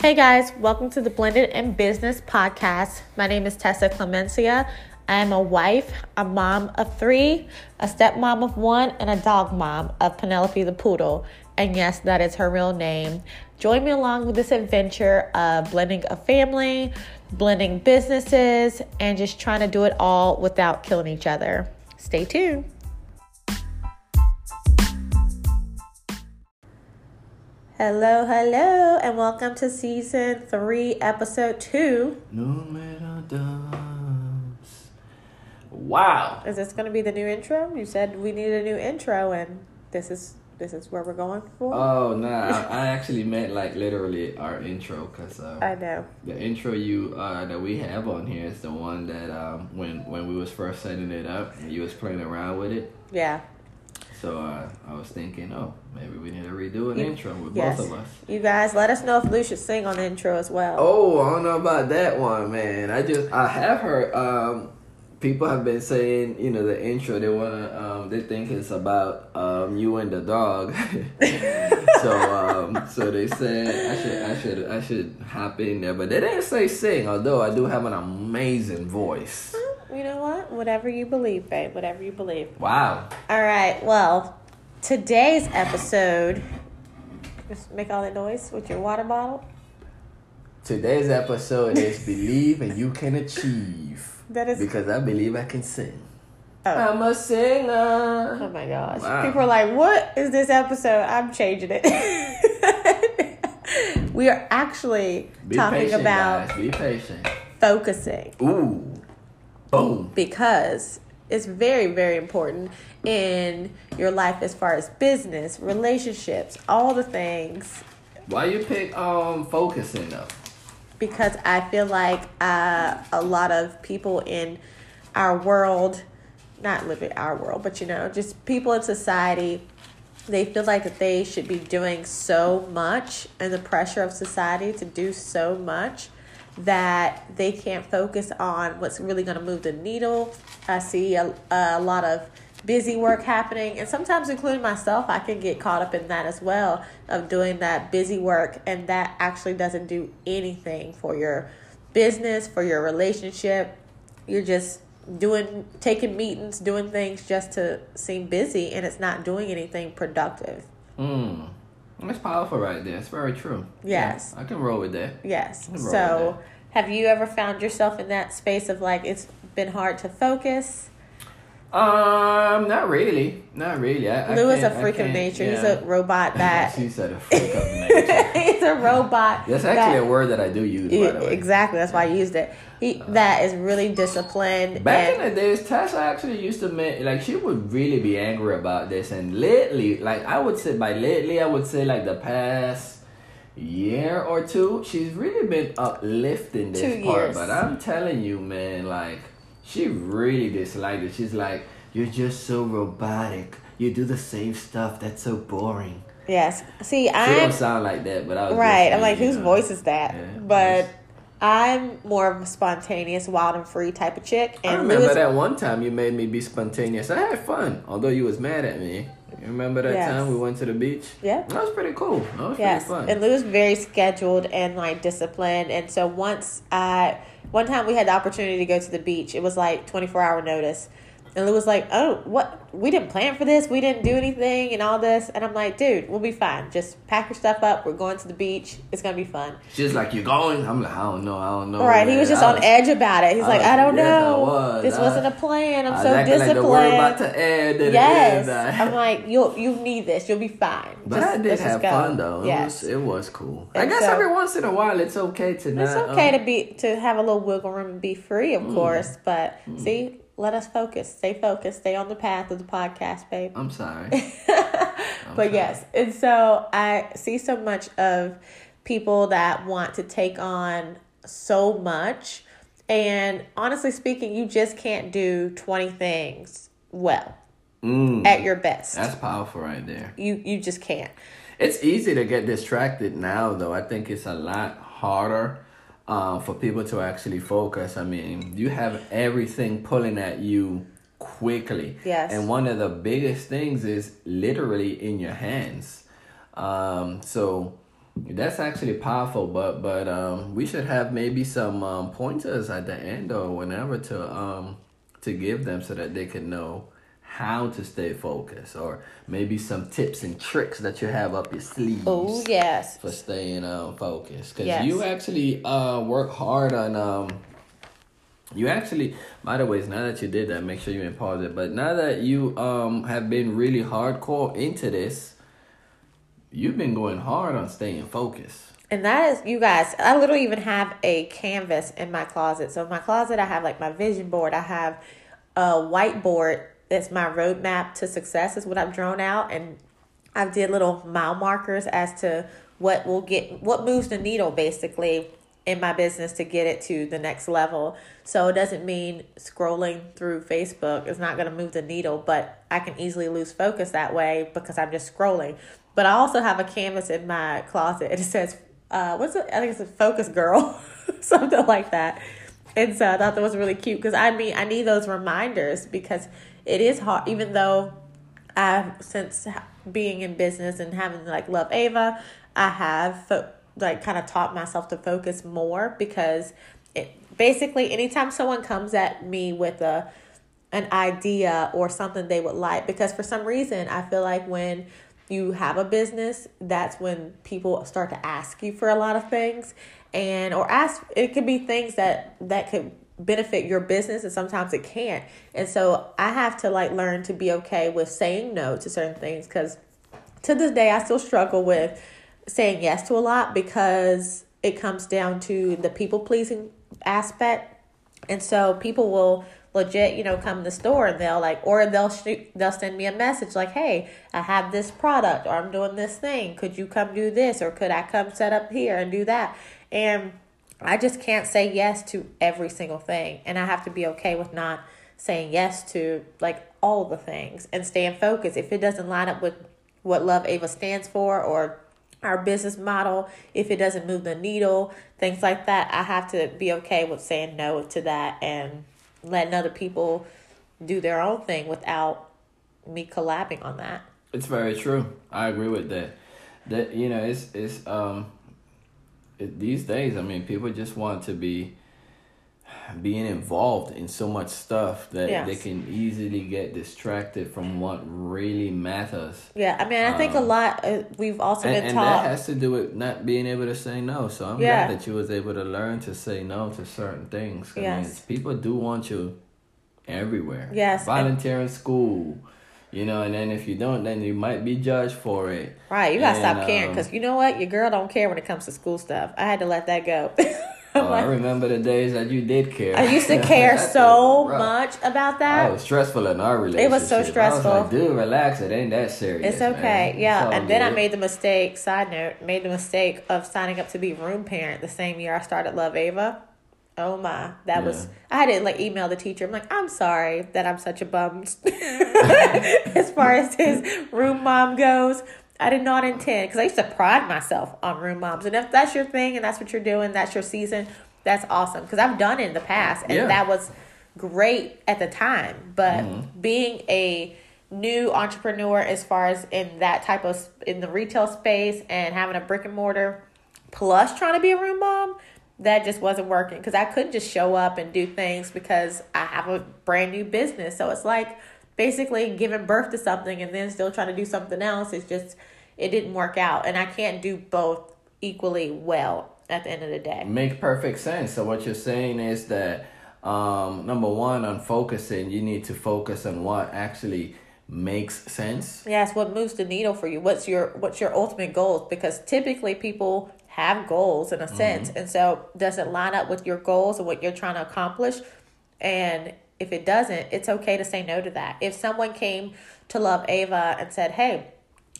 Hey guys, welcome to the Blended in Business podcast. My name is Tessa Clemencia. I am a wife, a mom of three, a stepmom of one, and a dog mom of Penelope the Poodle. And yes, that is her real name. Join me along with this adventure of blending a family, blending businesses, and just trying to do it all without killing each other. Stay tuned. Hello, hello, and welcome to season three, episode two. No matter does. Wow. Is this going to be the new intro? You said we need a new intro, and this is this is where we're going for. Oh no, I, I actually meant like literally our intro because uh, I know. the intro you uh, that we have on here is the one that um, when when we was first setting it up and you was playing around with it. Yeah. So uh, I was thinking, oh, maybe we need to redo an You- intro with yes. both of us. You guys, let us know if Lou should sing on the intro as well. Oh, I don't know about that one, man. I just I have heard um people have been saying, you know, the intro they wanna um they think it's about um you and the dog. so um so they said I should I should I should hop in there, but they didn't say sing, although I do have an amazing voice. You know what? Whatever you believe, babe. Whatever you believe. Wow. All right. Well, today's episode. Just make all that noise with your water bottle. Today's episode is Believe and You Can Achieve. That is. Because I believe I can sing. Oh. I'm a singer. Oh my gosh. Wow. People are like, what is this episode? I'm changing it. we are actually Be talking patient, about guys. Be patient. focusing Ooh. Boom. because it's very, very important in your life as far as business, relationships, all the things. Why you pick um focusing though? Because I feel like uh, a lot of people in our world, not living our world, but you know, just people in society they feel like that they should be doing so much and the pressure of society to do so much that they can't focus on what's really going to move the needle. I see a, a lot of busy work happening, and sometimes, including myself, I can get caught up in that as well of doing that busy work, and that actually doesn't do anything for your business, for your relationship. You're just doing taking meetings, doing things just to seem busy and it's not doing anything productive. Mm. That's powerful right there. It's very true. Yes. Yeah, I can roll with that. Yes. So, with have you ever found yourself in that space of like it's been hard to focus? Um, not really. Not really. I, I Lou is a freak of nature. He's a robot that she said a freak of nature. he's a robot. That's actually that- a word that I do use, way. Exactly. That's why I used it. He that is really disciplined. Back and, in the days, Tasha actually used to make like she would really be angry about this, and lately, like I would say by lately, I would say like the past year or two, she's really been uplifting this part. But I'm telling you, man, like she really disliked it. She's like, "You're just so robotic. You do the same stuff. That's so boring." yes. See, I'm don't sound like that, but I was right. just, I'm like, whose know. voice is that? Yeah, but voice. I'm more of a spontaneous, wild and free type of chick. I And remember Lewis, that one time you made me be spontaneous. I had fun, although you was mad at me. You remember that Yes. time we went to the beach? Yeah. That was pretty cool. That was Yes, pretty fun. and Lou is very scheduled and like disciplined. And so once I, one time we had the opportunity to go to the beach. It was like twenty four hour notice, and Lou was like, "Oh, what? We didn't plan for this. We didn't do anything, and all this." And I'm like, "Dude, we'll be fine. Just pack your stuff up. We're going to the beach. It's gonna be fun." She's like, "You're going?" I'm like, "I don't know. I don't know." All right, he was just I on edge about it. He's I like, was- "I don't yes, I know. was. This I- wasn't a plan. I'm I so acting disciplined." like about to end. and yes, uh, I'm like, "You'll you need this. You'll be fine." But Just- I did have fun though. It Yes. was, it was cool. I guess so- every once in a while it's okay to not. It's okay um, to be to have a little wiggle room and be free, Mm. of course. But see, let us focus. Stay focused. Stay on the path of the podcast, babe. I'm sorry. but yes, and so I see so much of people that want to take on so much, and honestly speaking, you just can't do twenty things well Mm, at your best. that's powerful right there. You you just can't. It's easy to get distracted now, though. I think it's a lot harder uh, for people to actually focus. I mean, you have everything pulling at you quickly. Yes. And one of the biggest things is literally in your hands. Um, so That's actually powerful, but but um, we should have maybe some um, pointers at the end or whenever to um, to give them so that they can know how to stay focused or maybe some tips and tricks that you have up your sleeves. Oh yes. For staying um focused, because Yes. you actually uh work hard on um. You actually, by the way, now that you did that, make sure you didn't pause it. But now that you um have been really hardcore into this, you've been going hard on staying focused. And that is, you guys, I literally even have a canvas in my closet. So in my closet, I have like my vision board. I have a whiteboard that's my roadmap to success is what I've drawn out. And I did little mile markers as to what will get, what moves the needle basically in my business to get it to the next level. So it doesn't mean scrolling through Facebook is not going to move the needle, but I can easily lose focus that way because I'm just scrolling. But I also have a canvas in my closet. It says, uh, what's it? I think it's a focus girl, something like that. And so I thought that was really cute because I mean, I need those reminders because it is hard, even though I've since being in business and having like Love Ava, I have fo- like kind of taught myself to focus more because it basically anytime someone comes at me with a an idea or something they would like because for some reason I feel like when you have a business that's when people start to ask you for a lot of things and or ask it could be things that that could benefit your business and sometimes it can't and so i have to like learn to be okay with saying no to certain things because to this day i still struggle with saying yes to a lot because it comes down to the people pleasing aspect and so people will legit, you know, come to the store and they'll like, or they'll shoot, they'll send me a message like, "Hey, I have this product, or I'm doing this thing. Could you come do this, or could I come set up here and do that?" And I just can't say yes to every single thing, and I have to be okay with not saying yes to like all the things and staying focused. If it doesn't line up with what Love Ava stands for, or our business model, if it doesn't move the needle, things like that, I have to be okay with saying no to that and letting other people do their own thing without me collabing on that. It's very true. I agree with that. That you know, it's it's um, these days. I mean, people just want to be being involved in so much stuff that Yes. they can easily get distracted from what really matters. Yeah, I mean, I think a Um, lot. Uh, we've also And, been and taught. that has to do with not being able to say no. So I'm Yeah. glad that you was able to learn to say no to certain things. I mean, Yes. people do want you everywhere. Yes, and- Volunteer in school. You know, and then if you don't, then you might be judged for it. Right, you gotta And, stop caring um, because you know what, your girl don't care when it comes to school stuff. I had to let that go. Oh, I remember the days that you did care. I used to care so much about Oh, that. it was stressful in our relationship. It was so I was stressful. like, dude, relax. It ain't that serious. It's okay, man. yeah. It's And then I made the mistake. Side note, made the mistake of signing up to be room parent the same year I started Love Ava. Oh my, that was. I had to like email the teacher. I'm like, I'm sorry that I'm such a bum. as far as his room mom goes, I did not intend because I used to pride myself on room moms. And if that's your thing and that's what you're doing, that's your season. That's awesome because I've done it in the past and Yeah. that was great at the time. But Mm-hmm. being a new entrepreneur as far as in that type of in the retail space and having a brick and mortar plus trying to be a room mom that just wasn't working because i couldn't just show up and do things because i have a brand new business so it's like basically giving birth to something and then still trying to do something else it's just it didn't work out and i can't do both equally well at the end of the day Make perfect sense. So what you're saying is that um, number one, on focusing, you need to focus on what actually makes sense. Yes, what moves the needle for you? What's your what's your ultimate goals? Because typically people have goals in a sense, and so does it line up with your goals and what you're trying to accomplish? And if it doesn't, it's okay to say no to that. If someone came to Love Ava and said, "Hey,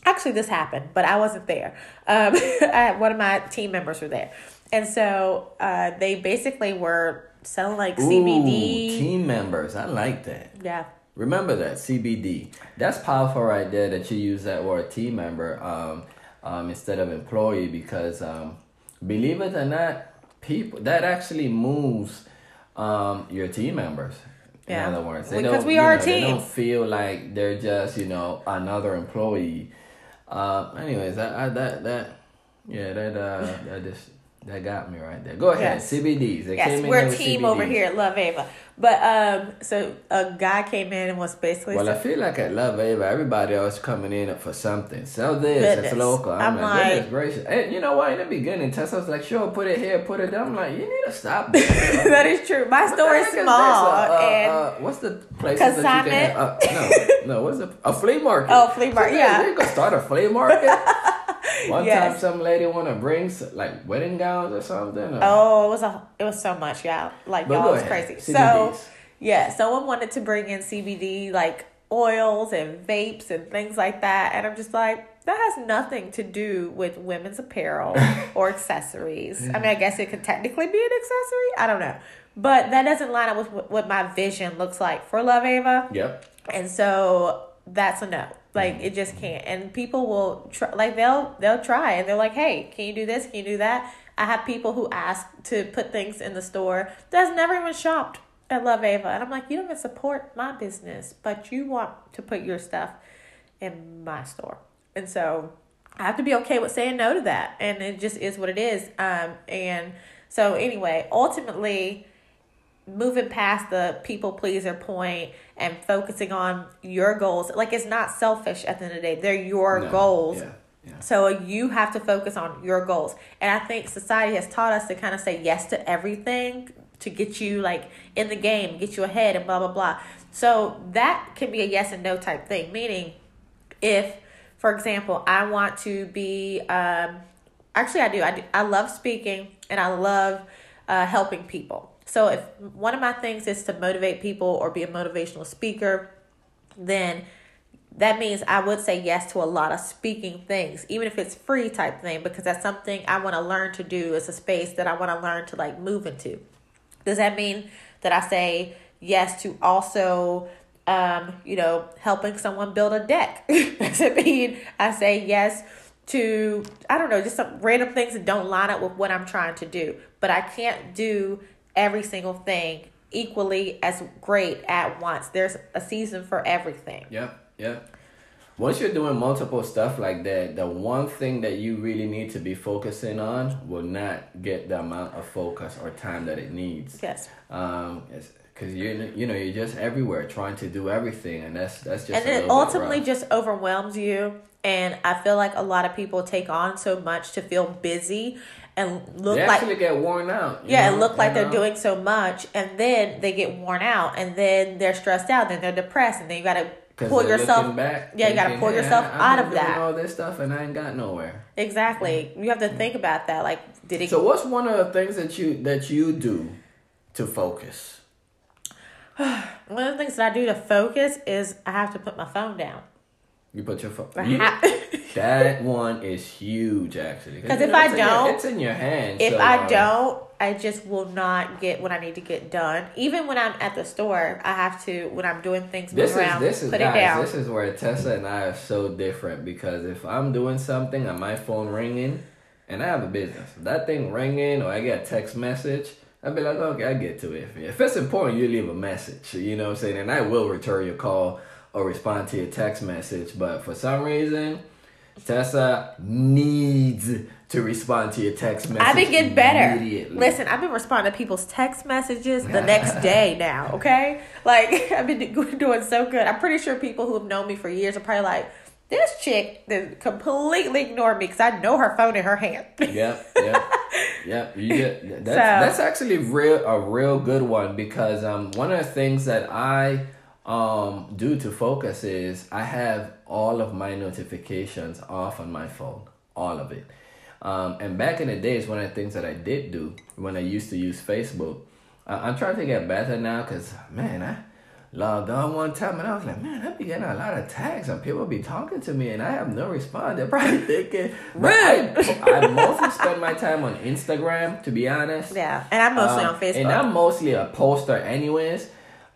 actually this happened, but I wasn't there. Um, I, one of my team members were there, and so uh, they basically were selling like Ooh, CBD. team members. I like that. yeah, Remember that CBD. That's powerful right there that you use that word team member um, um, instead of employee because um, believe it or not, people that actually moves um, your team members. Yeah. In other words, they Because don't, we are a know, They don't feel like they're just you know another employee. Um, anyways, I, I that that Yeah, that uh, that just that got me right there. Go ahead, Yes. CBDs. They Yes, came we're a team over here at Love Ava. But um, so a guy came in and was basically Well, I feel like at Love Ava, everybody else coming in for something. Sell this, it's local. I'm, I'm like, like- goodness gracious. And you know what? In the beginning, Tessa was like, sure, put it here, put it there. I'm like, you need to stop that. that is true. My What store is small, this? Uh, uh, and uh, what's the place that you can uh, no, no, what's a, a flea market? Oh, flea market, yeah. You gonna start a flea market? One Yes. time, some lady want to bring like wedding gowns or something. or- oh, it was a it was so much, yeah. Like But y'all was ahead. crazy. So CBDs. yeah, someone wanted to bring in CBD like oils and vapes and things like that, and I'm just like. That has nothing to do with women's apparel or accessories. I mean, I guess it could technically be an accessory. I don't know. But that doesn't line up with what my vision looks like for Love Ava. Yep. and so that's a no like it just can't. And people will try like they'll they'll try and they're like hey can you do this? Can you do that? I have people who ask to put things in the store that's never even shopped at love ava. And i'm like you don't even support my business but you want to put your stuff in my store. And so i have to be okay with saying no to that. And it just is what it is. Um and so anyway ultimately moving past the people pleaser point and focusing on your goals. Like it's not selfish at the end of the day. They're your No, goals. Yeah. Yeah. so you have to focus on your goals. And i think society has taught us to kind of say yes to everything to get you like in the game get you ahead and blah blah blah. So that can be a yes and no type thing. Meaning if for example i want to be um actually i do. I, do, I love speaking and i love uh, helping people so if one of my things is to motivate people or be a motivational speaker then that means i would say yes to a lot of speaking things even if it's free type thing because that's something i want to learn to do it's a space that i want to learn to like move into does that mean that I say yes to also, um, you know, helping someone build a deck? Does it mean I say yes to, I don't know, just some random things that don't line up with what I'm trying to do? But I can't do every single thing equally as great at once. There's a season for everything. Yeah, yeah. Once you're doing multiple stuff like that, the one thing that you really need to be focusing on will not get the amount of focus or time that it needs. Yes. Um, because you you know you're just everywhere trying to do everything, and that's that's just and it ultimately just overwhelms you and i feel like a lot of people take on so much to feel busy and look they like actually get worn out. yeah know, and look like they're know? Uh, doing so much and then they get worn out and then they're stressed out then they're depressed and then you gotta pull yourself back, yeah you gotta pull yourself I- out of doing that all this stuff and I ain't got nowhere. exactly you have to think about that like did it So what's one of the things that you that you do to focus? one of the things that i do to focus is i have to put my phone down You put your phone. I you- ha- that one is huge, actually. Because if know, I in your- don't- it's in your hand. if so, i um, don't i just will not get what i need to get done even when i'm at the store i have to when i'm doing things This move is this is put guys. it down This is where Tessa and I are so different because if I'm doing something and my phone ringing, and I have a business, that thing ringing or I get a text message, I'd be like, okay, I get to it. If it's important, you leave a message. You know what I'm saying? And I will return your call or respond to your text message. But for some reason, Tessa needs to respond to your text message. I've been getting better. Listen, I've been responding to people's text messages the next day now, okay? Like, I've been doing so good. I'm pretty sure people who have known me for years are probably like, this chick that completely ignored me because I know her phone in her hand. Yep, yep, yep. You get that's So- that's actually real a real good one because um one of the things that I um due to focus is I have all of my notifications off on my phone, all of it. Um, and back in the days, one of the things that I did do when I used to use Facebook, uh, I'm trying to get better now because man, I logged on one time and I was like, man, I be getting a lot of tags and people be talking to me and I have no response. They're probably thinking, but I, I mostly spend my time on Instagram, to be honest. yeah, and I'm mostly Um, on Facebook. And I'm mostly a poster, anyways.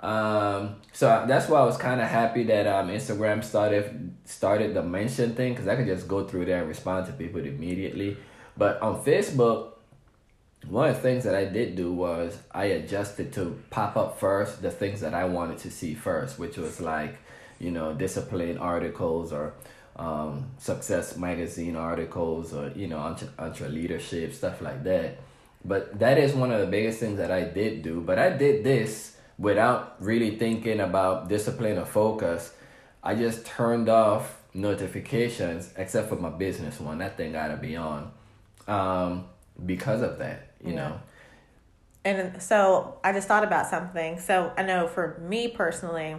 Um, so that's why I was kind of happy that um Instagram started started the mention thing because I could just go through there and respond to people immediately. But on Facebook, one of the things that I did do was I adjusted to pop up first the things that I wanted to see first, which was like, you know, discipline articles or um, success magazine articles or you know entre, EntreLeadership stuff like that. But that is one of the biggest things that I did do. But I did this without really thinking about discipline or focus. I just turned off notifications except for my business one. That thing gotta be on. Um, because of that, you yeah. know. And so I just thought about something. So I know for me personally,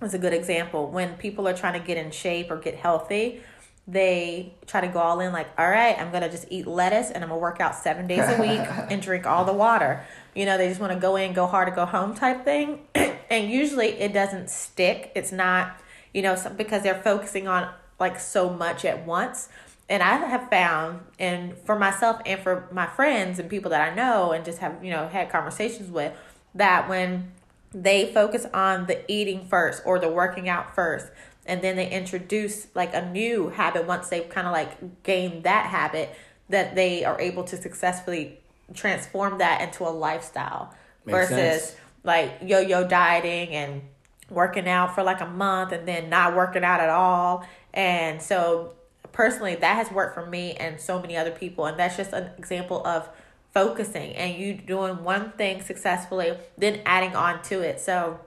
it's a good example. When people are trying to get in shape or get healthy, they try to go all in like, all right, I'm gonna just eat lettuce and I'm gonna work out seven days a week and drink all the water. You know, they just want to go in, go hard, to go home type thing. and usually it doesn't stick. It's not, you know, because they're focusing on like so much at once. And I have found, and for myself and for my friends and people that I know and just have, you know, had conversations with, that when they focus on the eating first or the working out first, and then they introduce like a new habit once they've kind of like gained that habit, that they are able to successfully transform that into a lifestyle Makes versus sense. like yo yo dieting and working out for like a month and then not working out at all. And so personally that has worked for me and so many other people. And that's just an example of focusing and you doing one thing successfully then adding on to it. So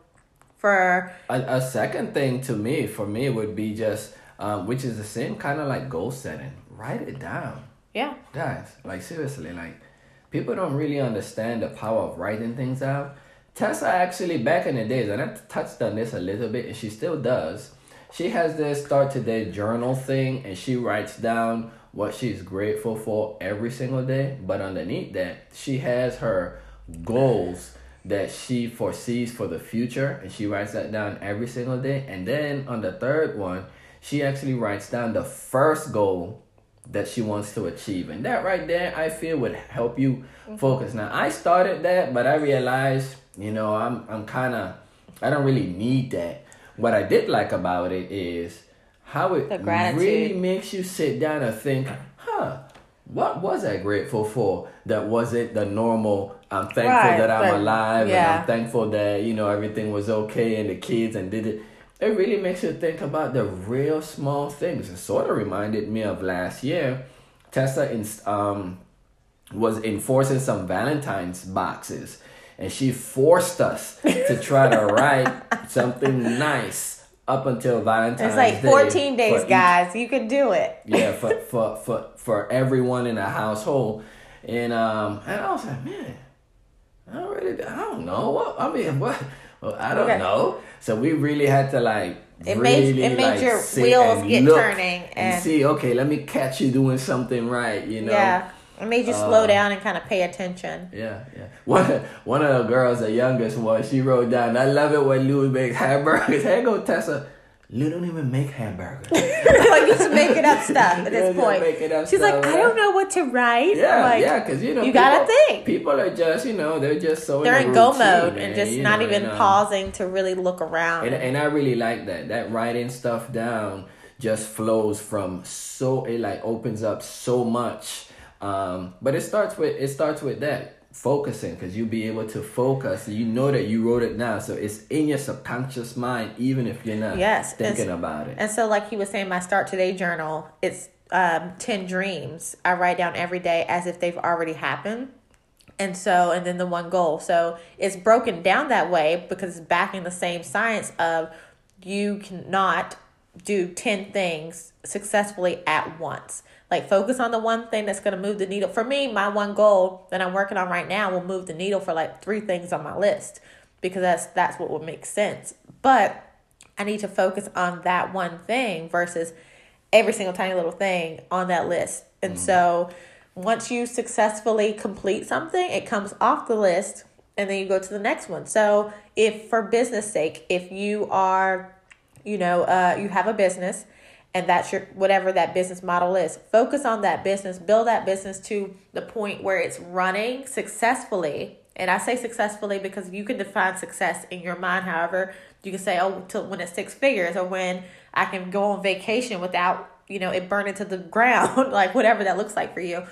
for a, a second thing to me for me would be just um, which is the same kind of like goal setting. Write it down. Yeah. Guys like seriously like people don't really understand the power of writing things out tessa actually back in the days and i touched on this a little bit and she still does she has this start today journal thing and she writes down what she's grateful for every single day. But underneath that, she has her goals that she foresees for the future and she writes that down every single day. And then on the third one, she actually writes down the first goal that she wants to achieve. And that right there, I feel would help you focus. Now, I started that, but I realized, you know, I'm I'm kind of I don't really need that what I did like about it is how it really makes you sit down and think, huh, what was I grateful for that wasn't the normal I'm thankful right, that I'm but, alive yeah. and I'm thankful that, you know, everything was okay and the kids and did it. It really makes you think about the real small things. It sort of reminded me of last year. Tessa in, um, was enforcing some Valentine's boxes and she forced us to try to write something nice up until Valentine's It's like 14 Day days, guys. You could do it. yeah, for, for, for, for everyone in the household. And um and I was like, man, I don't really I don't know. What I mean, what well, I don't okay. know. So we really had to like it really made it made like your wheels get turning and, and see, okay, let me catch you doing something right, you know. Yeah. It made you slow uh, down and kind of pay attention. Yeah, yeah. One one of the girls, the youngest one, she wrote down, "I love it when Louis makes hamburgers." Hey, go Tessa. Lou don't even make hamburgers. like you just making up stuff at this point. She's stuff, like, I don't know what to write. Yeah, like, yeah, because you know you people, gotta think. People are just you know they're just so they're in, in go mode and just not know, even and, um, pausing to really look around. And, and I really like that. That writing stuff down just flows from so it like opens up so much um, but it starts with it starts with that focusing because you'll be able to focus. You know that you wrote it now, so it's in your subconscious mind, even if you're not yes, thinking about it. And so, like he was saying, my start today journal, it's um, ten dreams I write down every day as if they've already happened. And so, and then the one goal. So it's broken down that way because it's backing the same science of you cannot do 10 things successfully at once. Like focus on the one thing that's going to move the needle. For me, my one goal that I'm working on right now will move the needle for like three things on my list because that's that's what would make sense. But I need to focus on that one thing versus every single tiny little thing on that list. And mm. so once you successfully complete something, it comes off the list and then you go to the next one. So if for business sake, if you are, you know, uh, you have a business and that's your whatever that business model is. Focus on that business build that business to the point where it's running successfully. And i say successfully because you can define success in your mind however you can say oh till when it's six figures or when i can go on vacation without you know it burning to the ground like whatever that looks like for you.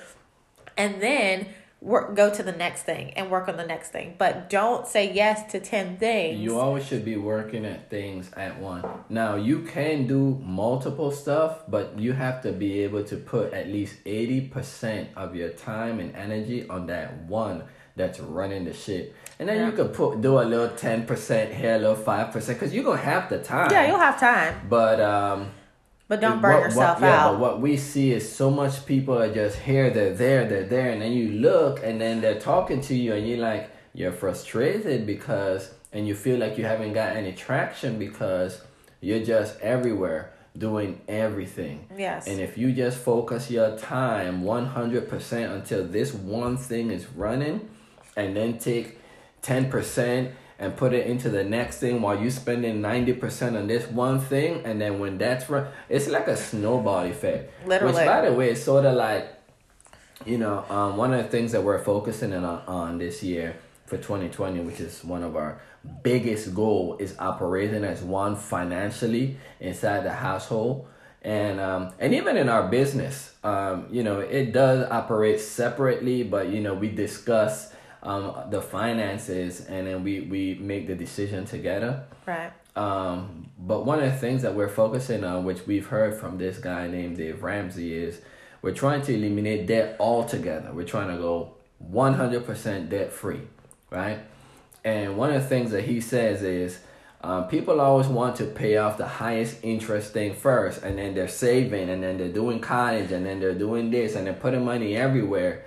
And then work go to the next thing and work on the next thing but don't say yes to 10 things You always should be working at things at one. Now you can do multiple stuff, but you have to be able to put at least eighty percent of your time and energy on that one that's running the shit. And then Yeah. you could put do a little ten percent here, a little five percent, because you're gonna have the time. yeah you'll have time But um, but don't burn what- yourself what, yeah, out but what we see is so much people are just here, they're there, they're there, and then you look and then they're talking to you and you're like, you're frustrated because, and you feel like you haven't got any traction because you're just everywhere doing everything. yes And if you just focus your time 100% until this one thing is running and then take 10% and put it into the next thing while you spending 90% on this one thing and then when that's run it's like a snowball effect. Literally. Which by the way is sort of like you know, um, one of the things that we're focusing on, on this year for 2020, which is one of our biggest goal, is operating as one financially inside the household. And um, and even in our business, um, you know, it does operate separately, but you know, we discuss um, the finances and then we, we make the decision together. right Um, but one of the things that we're focusing on, which we've heard from this guy named Dave Ramsey, is we're trying to eliminate debt altogether. We're trying to go 100% debt free, right? And one of the things that he says is um, people always want to pay off the highest interest thing first, and then they're saving, and then they're doing college, and then they're doing this, and they're putting money everywhere.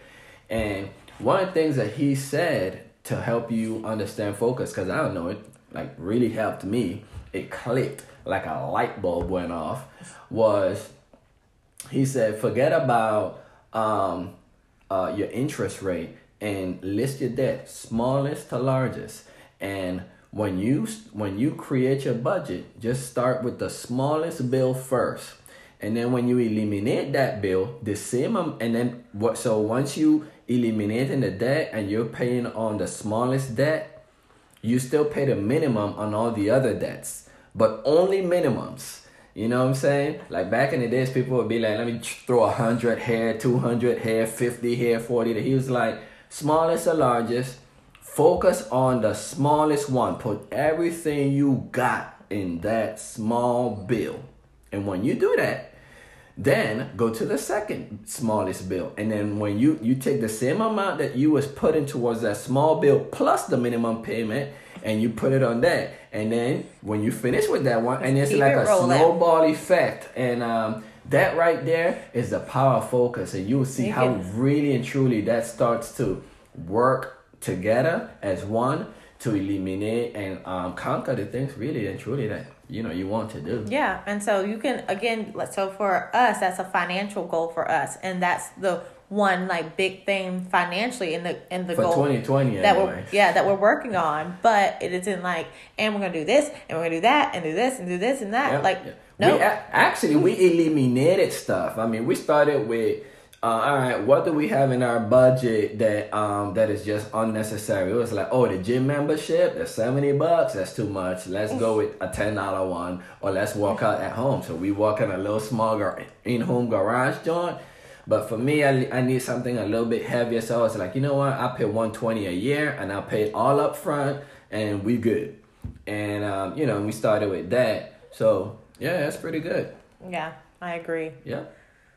And one of the things that he said to help you understand focus, because I don't know, it like really helped me. It clicked like a light bulb went off. Was he said, forget about um, uh, your interest rate and list your debt, smallest to largest. And when you when you create your budget, just start with the smallest bill first. And then when you eliminate that bill, the same am- and then what so once you eliminating the debt and you're paying on the smallest debt, you still pay the minimum on all the other debts, but only minimums. You know what I'm saying? Like back in the days, people would be like, let me throw a hundred here, 200 here, 50 here, 40. He was like, smallest or largest, focus on the smallest one. Put everything you got in that small bill. And when you do that, then go to the second smallest bill. And then when you you take the same amount that you was putting towards that small bill plus the minimum payment and you put it on that. And then when you finish with that one, and it's Keep like it a snowball effect. And um that right there is the power of focus. And you'll see how really and truly that starts to work together as one to eliminate and um, conquer the things really and truly that you know you want to do. Yeah, and so you can again. So for us, that's a financial goal for us, and that's the one like big thing financially in the in the For goal 2020 that anyway. we're yeah that we're working on. But it isn't like, and we're gonna do this, and we're gonna do that, and do this, and do this, and that. Like, Yep. no, We, actually, we eliminated stuff. I mean, we started with, uh, all right, what do we have in our budget that um that is just unnecessary? It was like, oh, the gym membership, that's seventy bucks. That's too much. Let's go with a ten dollar one, or let's walk out at home. So we walk in a little small gar- in-home garage joint. But for me, I, I need something a little bit heavier. So I was like, you know what? I pay one twenty a year, and I pay it all up front, and we good. And um, you know, we started with that. So yeah, that's pretty good. yeah, I agree. Yeah.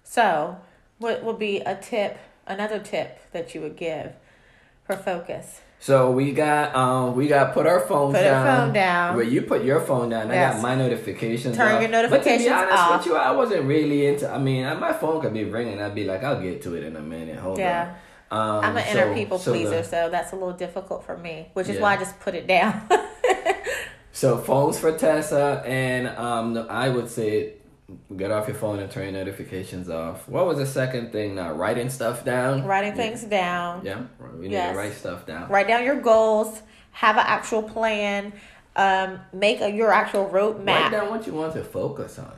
So, what would be a tip, another tip that you would give for focus? So we got um we got put our phones Put down. phone down. Where you put your phone down. I got my notifications. Turn off. your But to notifications be honest off. with you, I wasn't really into. I mean, my phone could be ringing. I'd be like, I'll get to it in a minute. Hold Yeah. on. Um, I'm an inner so- people so the- pleaser, so that's a little difficult for me, which is Yeah. why I just put it down. So phones for Tessa, and um, I would say get off your phone and turn your notifications off. What was the second thing? Now writing stuff down. Writing Yeah. things down. Yeah, we need Yes. to write stuff down. Write down your goals. Have an actual plan. Um, make a, your actual roadmap. Write down what you want to focus on.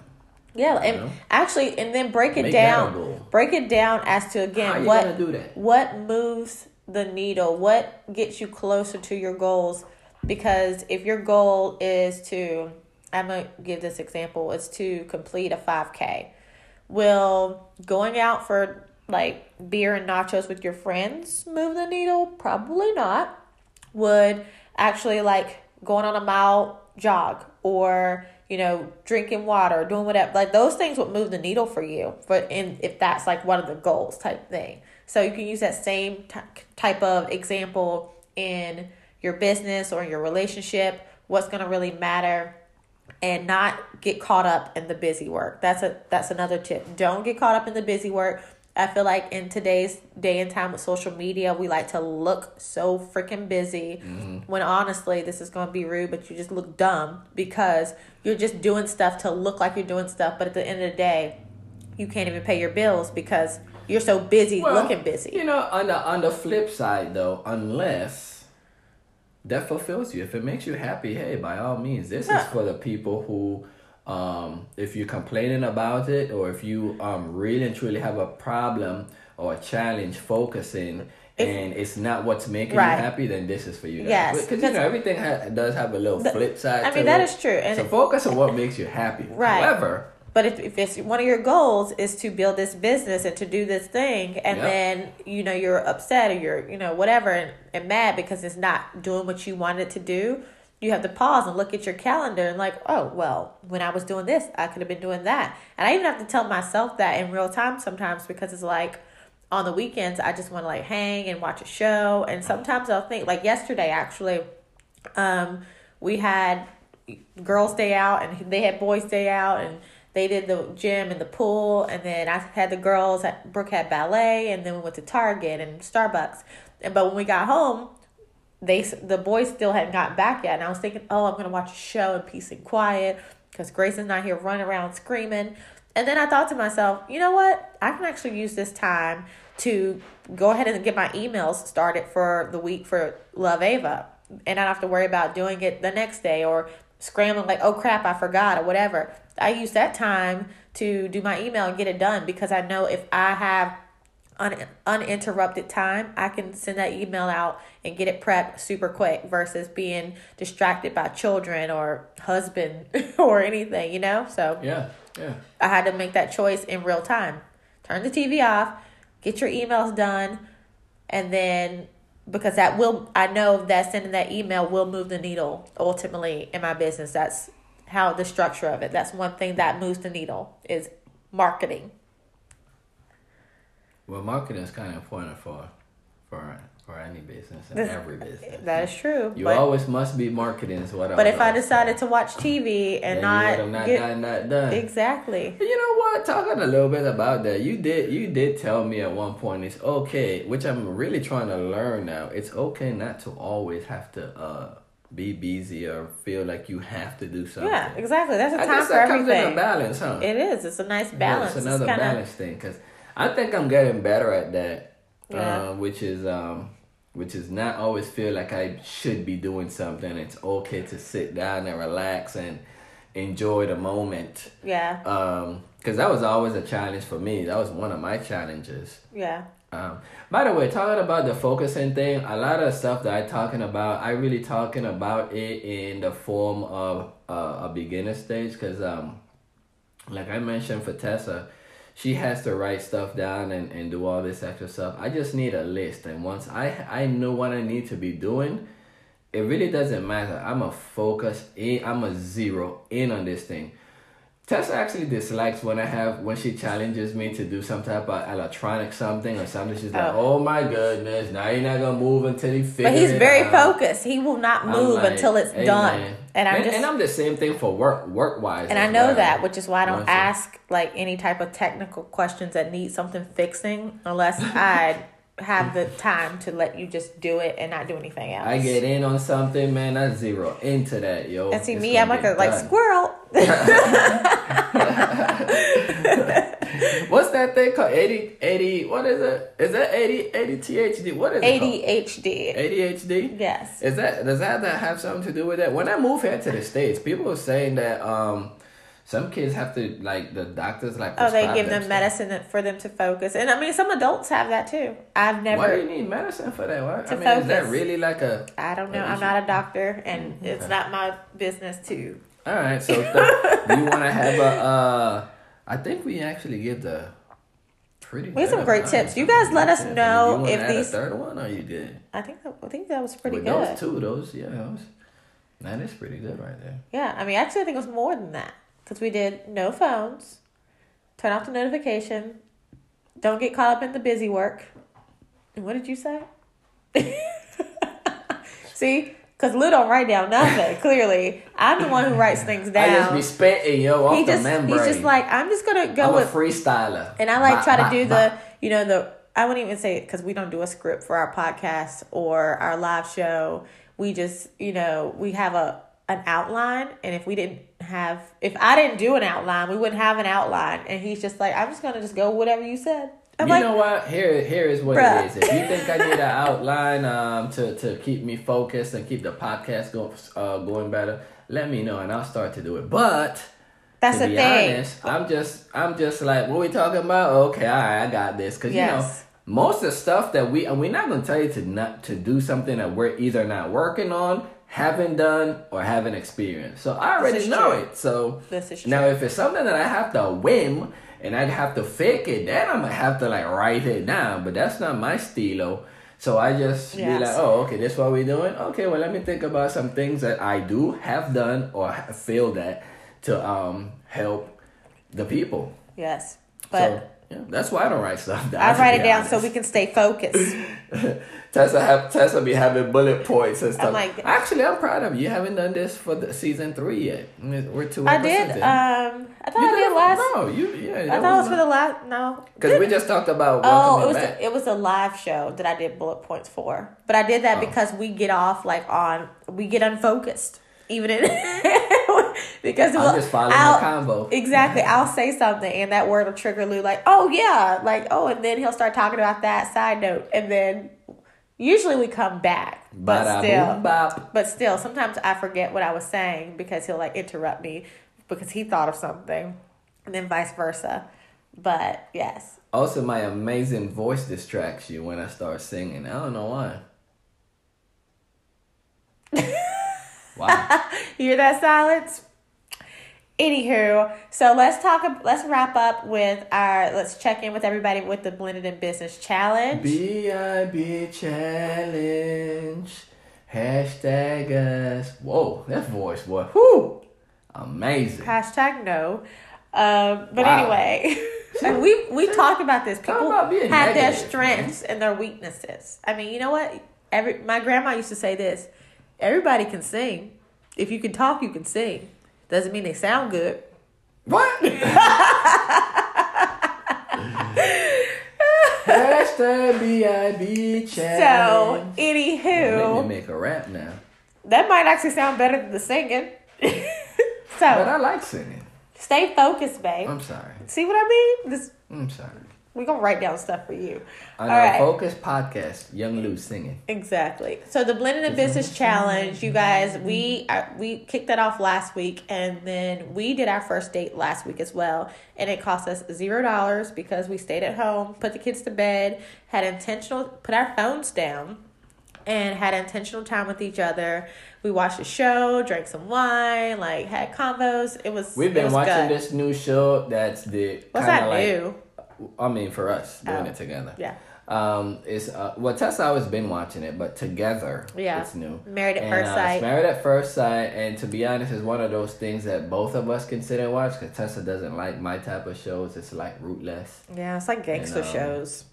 Yeah, and know? actually, and then break it Make down. Break it down as to again what what moves the needle, what gets you closer to your goals. Because if your goal is to, I'm gonna give this example, is to complete a five k. Will going out for like beer and nachos with your friends move the needle? Probably not. Would actually like going on a mile jog or you know drinking water doing whatever like those things would move the needle for you but in if that's like one of the goals type thing so you can use that same t- type of example in your business or your relationship what's going to really matter and not get caught up in the busy work that's a that's another tip don't get caught up in the busy work I feel like in today's day and time with social media, we like to look so freaking busy mm-hmm. when honestly, this is going to be rude, but you just look dumb because you're just doing stuff to look like you're doing stuff. But at the end of the day, you can't even pay your bills because you're so busy well, looking busy. You know, on the, on the flip side though, unless that fulfills you, if it makes you happy, hey, by all means, this yeah. is for the people who um, if you're complaining about it or if you um, really and truly have a problem or a challenge focusing if, and it's not what's making right. you happy, then this is for you. Yes, because you know everything ha- does have a little the, flip side. I mean that it. is true. And so focus on what makes you happy. Right. However, but if, if it's one of your goals is to build this business and to do this thing, and yep. then you know you're upset or you're you know whatever and, and mad because it's not doing what you wanted to do, you have to pause and look at your calendar and like, oh, well, when I was doing this, I could have been doing that. And I even have to tell myself that in real time sometimes because it's like on the weekends, I just want to like hang and watch a show. And sometimes I'll think, like yesterday, actually, um, we had girls stay out and they had boys stay out and they did the gym and the pool and then I had the girls at Brooke had ballet and then we went to Target and Starbucks. And but when we got home, they the boys still hadn't gotten back yet, and I was thinking, oh, I'm gonna watch a show in peace and quiet because Grayson's not here running around screaming. And then I thought to myself, you know what? I can actually use this time to go ahead and get my emails started for the week for Love Ava, and I don't have to worry about doing it the next day or scrambling like, oh crap, I forgot or whatever. I use that time to do my email and get it done because I know if I have un- uninterrupted time, I can send that email out and get it prepped super quick versus being distracted by children or husband or anything, you know? So, yeah, yeah. I had to make that choice in real time. Turn the TV off, get your emails done, and then because that will, I know that sending that email will move the needle ultimately in my business. That's how the structure of it. That's one thing that moves the needle is marketing. Well, marketing is kind of important for for for any business and every business. That is true. You always must be marketing is what. But if I decided to watch TV and not, you not get, done exactly. You know what? Talking a little bit about that, you did you did tell me at one point it's okay, which I'm really trying to learn now. It's okay not to always have to. uh be busy or feel like you have to do something. Yeah, exactly. That's a time I guess for that everything. Comes in a balance, huh? It is. It's a nice balance. Yeah, it's another it's kinda... balance thing because I think I'm getting better at that. Yeah. Uh, which is um which is not always feel like I should be doing something. It's okay to sit down and relax and enjoy the moment. Yeah. Um, because that was always a challenge for me. That was one of my challenges. Yeah. Um, by the way, talking about the focusing thing, a lot of stuff that I talking about, I really talking about it in the form of uh, a beginner stage, because um, like I mentioned for Tessa, she has to write stuff down and, and do all this extra stuff. I just need a list. And once I I know what I need to be doing, it really doesn't matter. I'm a focus in I'm a zero in on this thing. Tessa actually dislikes when I have when she challenges me to do some type of electronic something or something. She's like, "Oh, oh my goodness, now you're not gonna move until he figures." But he's very out. focused. He will not move like, until it's done. And I'm and, just and I'm the same thing for work work wise. And I know well. that, which is why I don't ask like any type of technical questions that need something fixing unless I have the time to let you just do it and not do anything else. I get in on something, man. I zero into that, yo. And see it's me, I'm like a like squirrel. What's that thing called? 80, 80, what is it? Is that 80, 80 THD? What is it ADHD. ADHD? Yes. Is that, does that have something to do with that? When I moved here to the States, people were saying that, um, some kids have to like the doctors like. Oh, they give them, medicine for them to focus, and I mean some adults have that too. I've never. Why do you need medicine for that? Why? To I mean, focus. is that really like a? I don't know. I'm not a doctor, and okay. it's not my business to. All right, so th- you want to have a? Uh, I think we actually give the pretty. We had some great tips. You guys let us know if these- third one or you did. I think that, I think that was pretty With good. Those two, those yeah, those, that is pretty good right there. Yeah, I mean, actually, I think it was more than that because we did no phones, turn off the notification, don't get caught up in the busy work. And what did you say? See, because Lou don't write down nothing. Clearly, I'm the one who writes things down. I just be spitting yo off he the just membrane. he's just like I'm just gonna go I'm with a freestyler. And I like Bop, try to bop, do bop. the, you know, the, I wouldn't even say it because we don't do a script for our podcast or our live show. We just, you know, we have a, an outline. And if we didn't have, if I didn't do an outline, we wouldn't have an outline. And he's just like, I'm just going to just go whatever you said. I'm you like, know what? Here, here is what Bruh. it is. If you think I need an outline um, to to keep me focused and keep the podcast going uh, going better, let me know and I'll start to do it. But that's to the be thing. honest, I'm just I'm just like, what we talking about? Okay, all right, I got this. Cause Yes. you know, most of the stuff that we and we're not gonna tell you to not to do something that we're either not working on, haven't done, or haven't experienced. So I already know true. it. So This is now if it's something that I have to whim and I'd have to fake it, then I'm gonna have to like write it down. But that's not my stilo. So I just Yes. be like, oh, okay, this what we're doing. Okay, well, let me think about some things that I do have done or failed at to um help the people. Yes. But so yeah, that's why I don't write stuff down. I write it down so we can stay focused. Tessa have Tessa be having bullet points and stuff. like- Actually, I'm proud of you. You haven't done this for the season three yet. We're two. I did. in. Um, I thought You I did last. No, you yeah. I thought it was for the last. No. because we just talked about. Oh, it was back. a, it was a live show that I did bullet points for, but I did that Oh. because we get off like on we get unfocused even in because I'm just following I'll- the combo. Exactly, I'll say something and that word will trigger Lou like, oh yeah, like oh, and then he'll start talking about that side note, and then usually we come back, but still, but still, sometimes I forget what I was saying because he'll like interrupt me because he thought of something, and then vice versa. But yes, Also, my amazing voice distracts you when I start singing. I don't know why. wow. You hear that silence? Anywho, so let's talk. Let's wrap up with our. Let's check in with everybody with the blended in business challenge. B.I.B. challenge. Hashtag us. Whoa, that voice, boy. Whoo. Amazing. Hashtag no. Um, but Wow. anyway, and we we talked about this. People about being have their negative, strengths and their weaknesses. I mean, you know what? Every my grandma used to say this. Everybody can sing. If you can talk, you can sing. Doesn't mean they sound good. What? Hashtag B.I.B. So, challenge. Make me anywho, make a rap now. that might actually sound better than the singing. But so, I like singing. stay focused, babe. I'm sorry. See what I mean? This I'm sorry. We're gonna write down stuff for you. On All our right. Focus podcast, Young Lou singing. Exactly. So the blended in business challenge, you guys, we uh, we kicked that off last week, and then we did our first date last week as well, and it cost us zero dollars because we stayed at home, put the kids to bed, had intentional, put our phones down, and had intentional time with each other. We watched a show, drank some wine, like had convos. It was We've been was watching good. this new show that's the What's that like, new? I mean, for us doing Oh. it together. Yeah. Um, it's uh, well, Tessa always been watching it, but together, Yeah. it's new. Married at And, First uh, Sight. Married at First Sight, and to be honest, it's one of those things that both of us can sit and watch. Because Tessa doesn't like my type of shows. It's like rootless. Yeah, it's like gangster And, um, shows.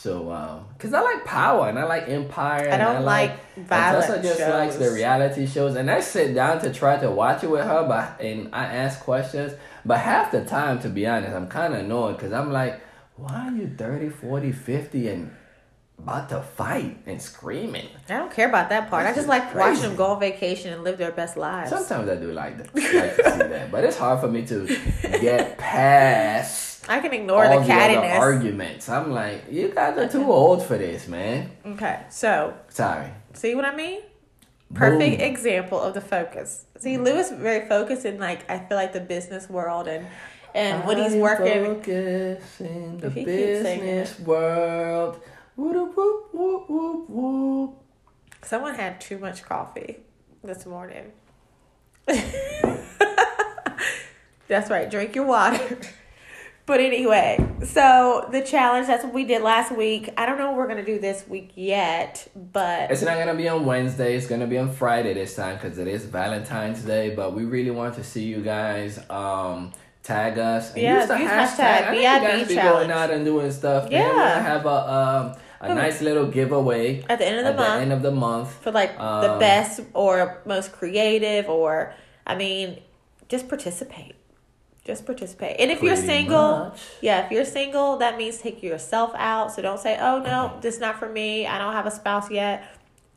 So, um, cause I like power and I like Empire. And I don't like and violent Tessa just shows. likes the reality shows, and I sit down to try to watch it with her, but and I ask questions. But half the time, to be honest, I'm kind of annoyed because I'm like, why are you 30, 40, 50 and about to fight and screaming? I don't care about that part. I just like crazy. watching them go on vacation and live their best lives. Sometimes I do like, that, like to see that, but it's hard for me to get past. I can ignore all the the cattiness. arguments. I'm like, you guys are too old for this, man. okay, so Sorry. see what I mean? Perfect Boom. example of the focus. See, mm-hmm. Lewis very focused in like I feel like the business world and and when he's working. focused in the he business world. Whoop, whoop, whoop, whoop, whoop. Someone had too much coffee this morning. That's right. Drink your water. But anyway, so the challenge, that's what we did last week. I don't know what we're going to do this week yet, but. It's not gonna be on Wednesday. It's gonna be on Friday this time because it is Valentine's Day. But we really want to see you guys um, tag us. And Yeah, use the use hashtag. hashtag I know you guys BIB be challenge. going out and doing stuff. Yeah. Then we're gonna have a um, a nice little giveaway At the end of the at month. the end of the month. for like the Um, best or most creative or I mean, just participate. Just participate. And if you're single, much. yeah, if you're single, that means take yourself out. So don't say, "Oh no, this is not for me. I don't have a spouse yet."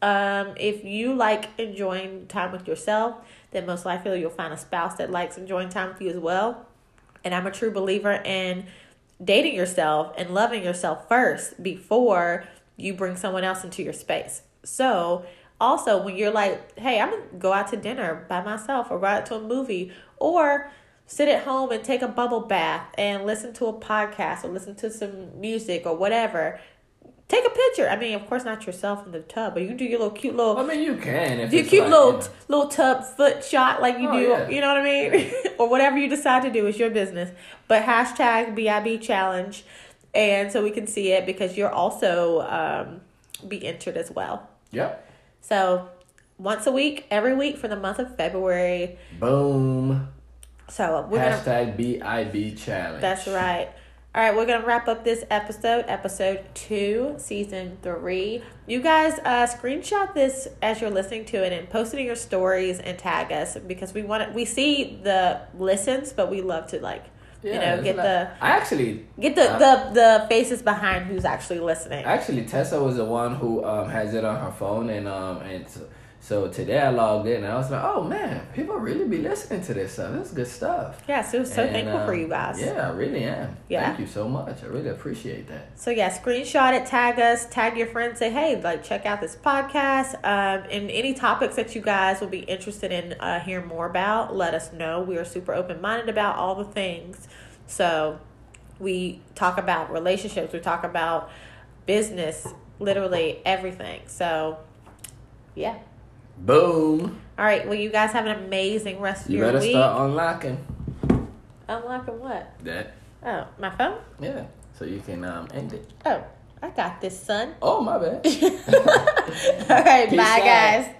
Um, if you like enjoying time with yourself, then most likely you'll find a spouse that likes enjoying time with you as well. And I'm a true believer in dating yourself and loving yourself first before you bring someone else into your space. So, also when you're like, hey, I'm gonna go out to dinner by myself or go out to a movie or sit at home and take a bubble bath and listen to a podcast or listen to some music or whatever. Take a picture. I mean, of course, not yourself in the tub, but you can do your little cute little I mean, you can if do it's cute like, little know. little tub foot shot like you Oh, do. yeah. You know what I mean? or whatever you decide to do is your business. But hashtag BIB challenge, and so we can see it because you're also um, be entered as well. Yep. So once a week, every week for the month of February. Boom. So we're gonna. Hashtag BIB challenge. That's right. All right, we're gonna wrap up this episode, episode two, season three. You guys uh, screenshot this as you're listening to it and post it in your stories and tag us because we want it. We see the listens, but we love to like you know get like- the I actually get the, Uh, the the faces behind who's actually listening. Actually, Tessa was the one who um, has it on her phone, and um, and so, so today I logged in, and I was like, oh man, people really be listening to this stuff. This is good stuff. yeah, so so And, thankful for um, you guys. Yeah, I really am. Yeah. Thank you so much. I really appreciate that. So yeah, screenshot it, tag us, tag your friends, say, hey, like check out this podcast. Um, and any topics that you guys will be interested in uh, hearing more about, let us know. We are super open minded about all the things. So we talk about relationships, we talk about business, literally everything. So yeah. Boom. All right. Well, you guys have an amazing rest of You your week. You better start unlocking Unlocking what? that. Oh, my phone. Yeah, so you can um end it. Oh, I got this, son. Oh my bad. All right. Peace bye, out. guys.